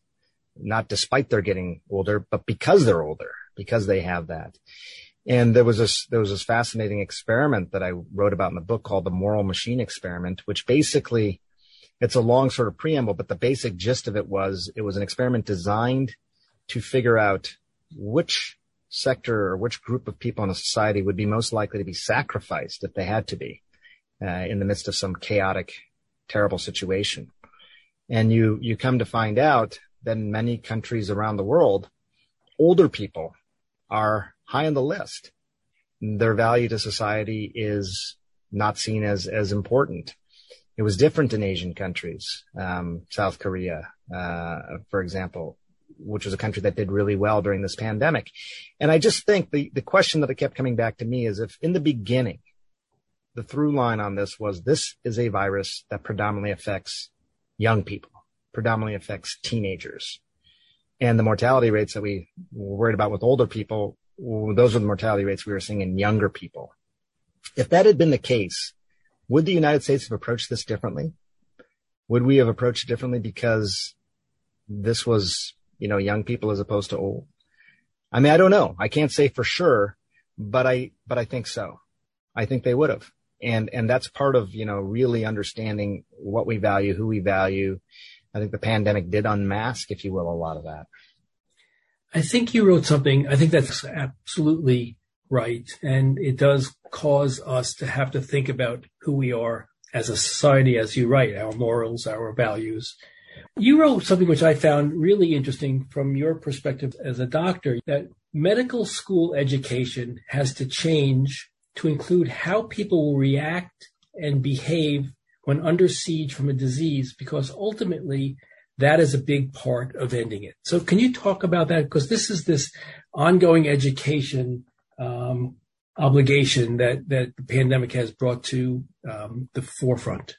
not despite their getting older, but because they're older, because they have that. And there was this, there was this fascinating experiment that I wrote about in the book called the moral machine experiment, which basically, it's a long sort of preamble, but the basic gist of it was, it was an experiment designed to figure out which sector or which group of people in a society would be most likely to be sacrificed if they had to be uh, in the midst of some chaotic, terrible situation. And you, you come to find out than many countries around the world, older people are high on the list. Their value to society is not seen as, as important. It was different in Asian countries, um, South Korea, uh, for example, which was a country that did really well during this pandemic. And I just think the, the question that kept coming back to me is if in the beginning, the through line on this was this is a virus that predominantly affects young people predominantly affects teenagers. And the mortality rates that we were worried about with older people, those were the mortality rates we were seeing in younger people. If that had been the case, would the United States have approached this differently? Would we have approached it differently because this was, you know, young people as opposed to old? I mean, I don't know. I can't say for sure, but I, but I think so. I think they would have. And, and that's part of, you know, really understanding what we value, who we value, I think the pandemic did unmask, if you will, a lot of that. I think you wrote something. I think that's absolutely right. And it does cause us to have to think about who we are as a society, as you write, our morals, our values. You wrote something which I found really interesting from your perspective as a doctor that medical school education has to change to include how people will react and behave when under siege from a disease, because ultimately that is a big part of ending it. So can you talk about that? Because this is this ongoing education um, obligation that that the pandemic has brought to um, the forefront.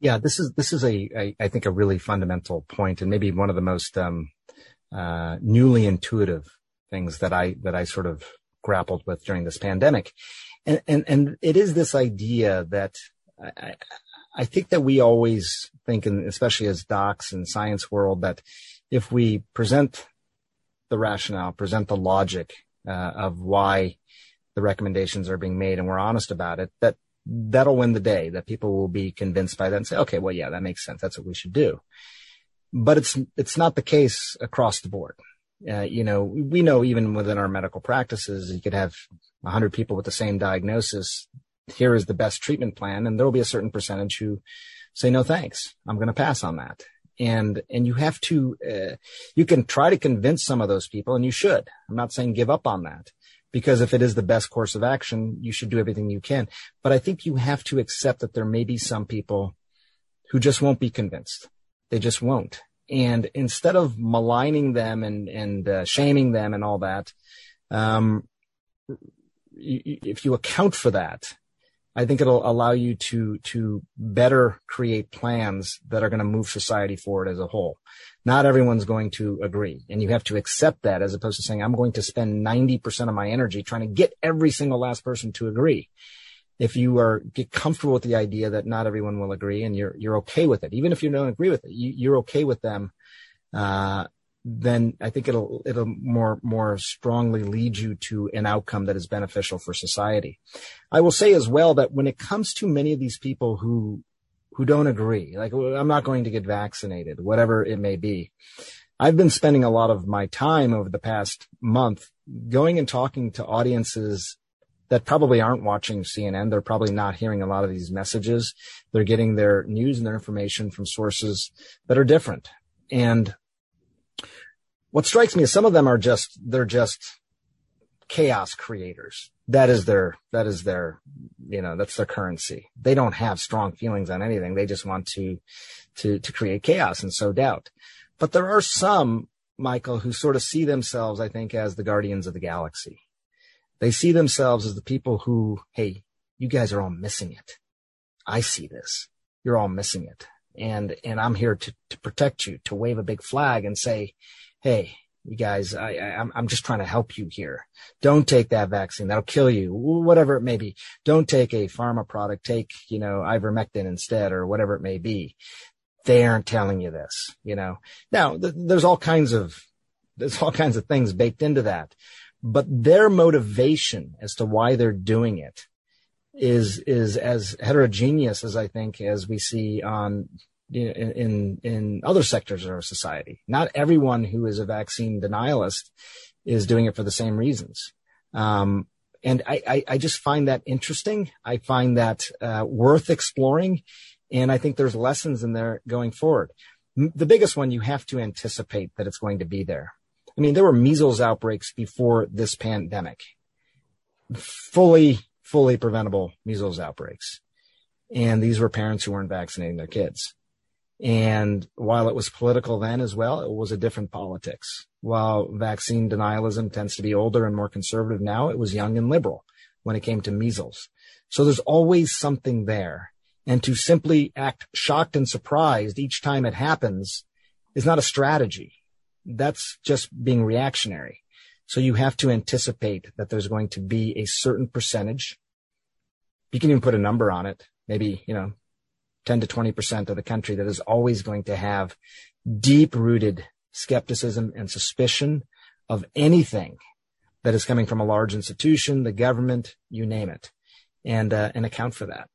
Yeah, this is this is a, a I think a really fundamental point, and maybe one of the most um, uh, newly intuitive things that I that I sort of grappled with during this pandemic, and and and it is this idea that I think that we always think, and especially as docs in science world, that if we present the rationale, present the logic uh, of why the recommendations are being made, and we're honest about it, that that'll win the day. That people will be convinced by that and say, okay, well, yeah, that makes sense. That's what we should do. But it's it's not the case across the board. Uh, you know, we know even within our medical practices, you could have 100 people with the same diagnosis here is the best treatment plan. And there will be a certain percentage who say, no, thanks. I'm going to pass on that. And, and you have to, uh, you can try to convince some of those people and you should. I'm not saying give up on that because if it is the best course of action, you should do everything you can. But I think you have to accept that there may be some people who just won't be convinced. They just won't. And instead of maligning them and, and uh, shaming them and all that, um, if you account for that I think it'll allow you to, to better create plans that are going to move society forward as a whole. Not everyone's going to agree and you have to accept that as opposed to saying, I'm going to spend 90% of my energy trying to get every single last person to agree. If you are get comfortable with the idea that not everyone will agree and you're, you're okay with it, even if you don't agree with it, you, are okay with them, uh, then I think it'll it'll more more strongly lead you to an outcome that is beneficial for society. I will say as well that when it comes to many of these people who who don't agree, like I'm not going to get vaccinated, whatever it may be. I've been spending a lot of my time over the past month going and talking to audiences that probably aren't watching CNN. They're probably not hearing a lot of these messages. They're getting their news and their information from sources that are different. And what strikes me is some of them are just, they're just chaos creators. That is their, that is their, you know, that's their currency. They don't have strong feelings on anything. They just want to, to, to create chaos and sow doubt. But there are some, Michael, who sort of see themselves, I think, as the guardians of the galaxy. They see themselves as the people who, hey, you guys are all missing it. I see this. You're all missing it. And, and I'm here to, to protect you, to wave a big flag and say, Hey, you guys, I, I, I'm just trying to help you here. Don't take that vaccine. That'll kill you, whatever it may be. Don't take a pharma product. Take, you know, ivermectin instead or whatever it may be. They aren't telling you this, you know. Now, th- there's all kinds of, there's all kinds of things baked into that, but their motivation as to why they're doing it is, is as heterogeneous as I think as we see on in, in, other sectors of our society. Not everyone who is a vaccine denialist is doing it for the same reasons. Um, and I, I, I, just find that interesting. I find that uh, worth exploring, and I think there's lessons in there going forward. M- the biggest one you have to anticipate that it's going to be there. I mean, there were measles outbreaks before this pandemic, fully, fully preventable measles outbreaks, and these were parents who weren't vaccinating their kids. And while it was political then as well, it was a different politics. While vaccine denialism tends to be older and more conservative now, it was young and liberal when it came to measles. So there's always something there. And to simply act shocked and surprised each time it happens is not a strategy. That's just being reactionary. So you have to anticipate that there's going to be a certain percentage. You can even put a number on it. Maybe, you know, 10 to 20% of the country that is always going to have deep rooted skepticism and suspicion of anything that is coming from a large institution, the government, you name it, and, uh, and account for that.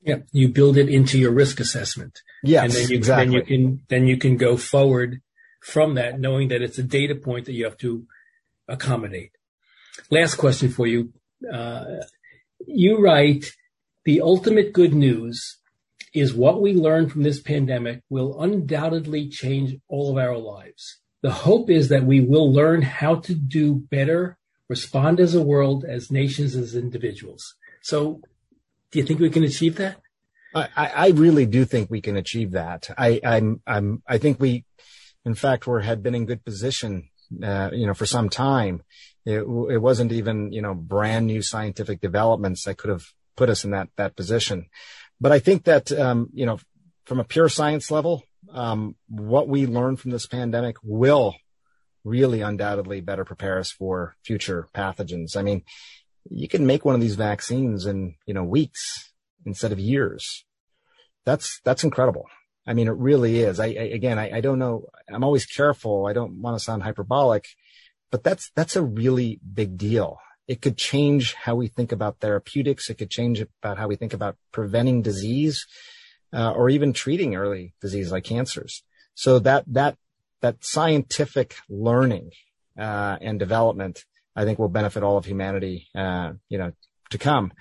Yeah. You build it into your risk assessment. Yes. And then you, exactly. then you can, then you can go forward from that knowing that it's a data point that you have to accommodate. Last question for you. Uh, you write, the ultimate good news is what we learn from this pandemic will undoubtedly change all of our lives. The hope is that we will learn how to do better, respond as a world, as nations, as individuals. So do you think we can achieve that? I, I really do think we can achieve that. I, I'm, I'm, I think we, in fact, we had been in good position, uh, you know, for some time. It, it wasn't even, you know, brand new scientific developments that could have put us in that, that position. But I think that, um, you know, from a pure science level, um, what we learn from this pandemic will really undoubtedly better prepare us for future pathogens. I mean, you can make one of these vaccines in, you know, weeks instead of years. That's, that's incredible. I mean, it really is. I, I again, I, I don't know. I'm always careful. I don't want to sound hyperbolic, but that's, that's a really big deal. It could change how we think about therapeutics. It could change about how we think about preventing disease, uh, or even treating early disease like cancers. So that, that, that scientific learning, uh, and development, I think will benefit all of humanity, uh, you know, to come.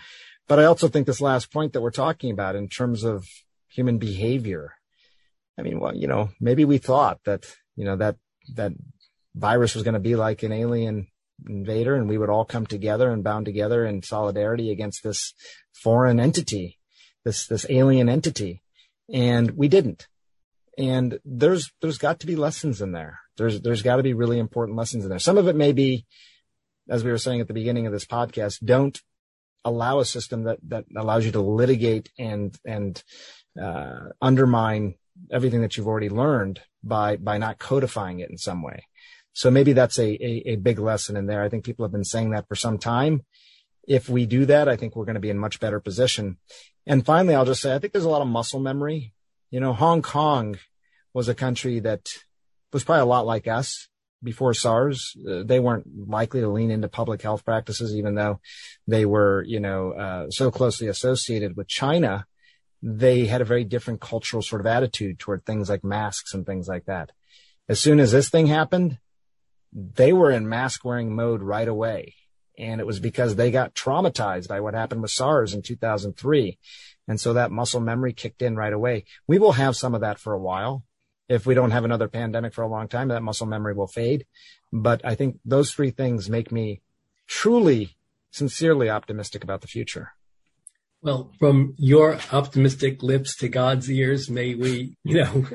But I also think this last point that we're talking about in terms of human behavior. I mean, well, you know, maybe we thought that, you know, that, that virus was going to be like an alien invader and we would all come together and bound together in solidarity against this foreign entity, this, this alien entity. And we didn't. And there's, there's got to be lessons in there. There's, there's got to be really important lessons in there. Some of it may be, as we were saying at the beginning of this podcast, don't allow a system that, that allows you to litigate and, and, uh, undermine everything that you've already learned by, by not codifying it in some way. So maybe that's a, a, a big lesson in there. I think people have been saying that for some time. If we do that, I think we're going to be in much better position. And finally, I'll just say, I think there's a lot of muscle memory. You know, Hong Kong was a country that was probably a lot like us before SARS. Uh, they weren't likely to lean into public health practices, even though they were, you know, uh, so closely associated with China. They had a very different cultural sort of attitude toward things like masks and things like that. As soon as this thing happened, they were in mask wearing mode right away. And it was because they got traumatized by what happened with SARS in 2003. And so that muscle memory kicked in right away. We will have some of that for a while. if we don't have another pandemic for a long time, that muscle memory will fade. But I think those three things make me truly, sincerely optimistic about the future. Well, from your optimistic lips to God's ears, may we, you know,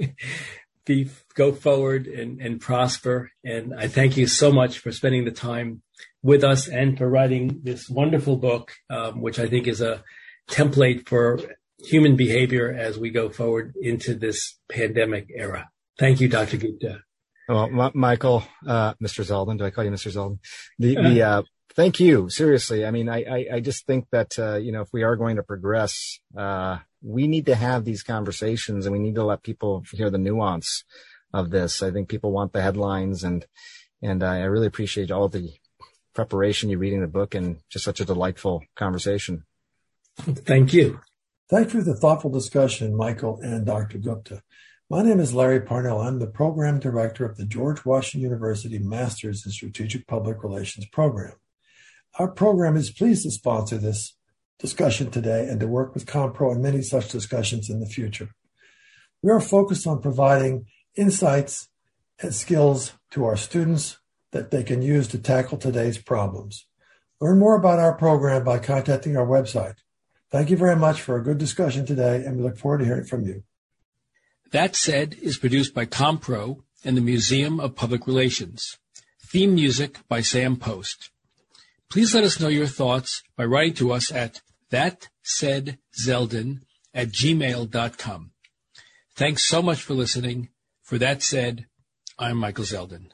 be go forward and, and prosper. And I thank you so much for spending the time with us and for writing this wonderful book, um, which I think is a template for human behavior as we go forward into this pandemic era. Thank you, Dr. Gupta. Well, M- Michael, uh, Mr. Zeldin, do I call you Mr. Zeldin? The, the, uh, thank you. Seriously. I mean, I, I, I just think that, uh, you know, if we are going to progress, uh, we need to have these conversations and we need to let people hear the nuance of this. I think people want the headlines and, and I really appreciate all the preparation, you reading the book and just such a delightful conversation. Thank you. Thank you for the thoughtful discussion, Michael and Dr. Gupta. My name is Larry Parnell. I'm the program director of the George Washington University Masters in Strategic Public Relations program. Our program is pleased to sponsor this discussion today and to work with Compro on many such discussions in the future. We are focused on providing insights and skills to our students that they can use to tackle today's problems. Learn more about our program by contacting our website, Thank you very much for a good discussion today, and we look forward to hearing from you. That Said is produced by Compro and the Museum of Public Relations. Theme music by Sam Post. Please let us know your thoughts by writing to us at thatsaidzeldin at gmail.com. Thanks so much for listening. For That Said, I'm Michael Zeldin.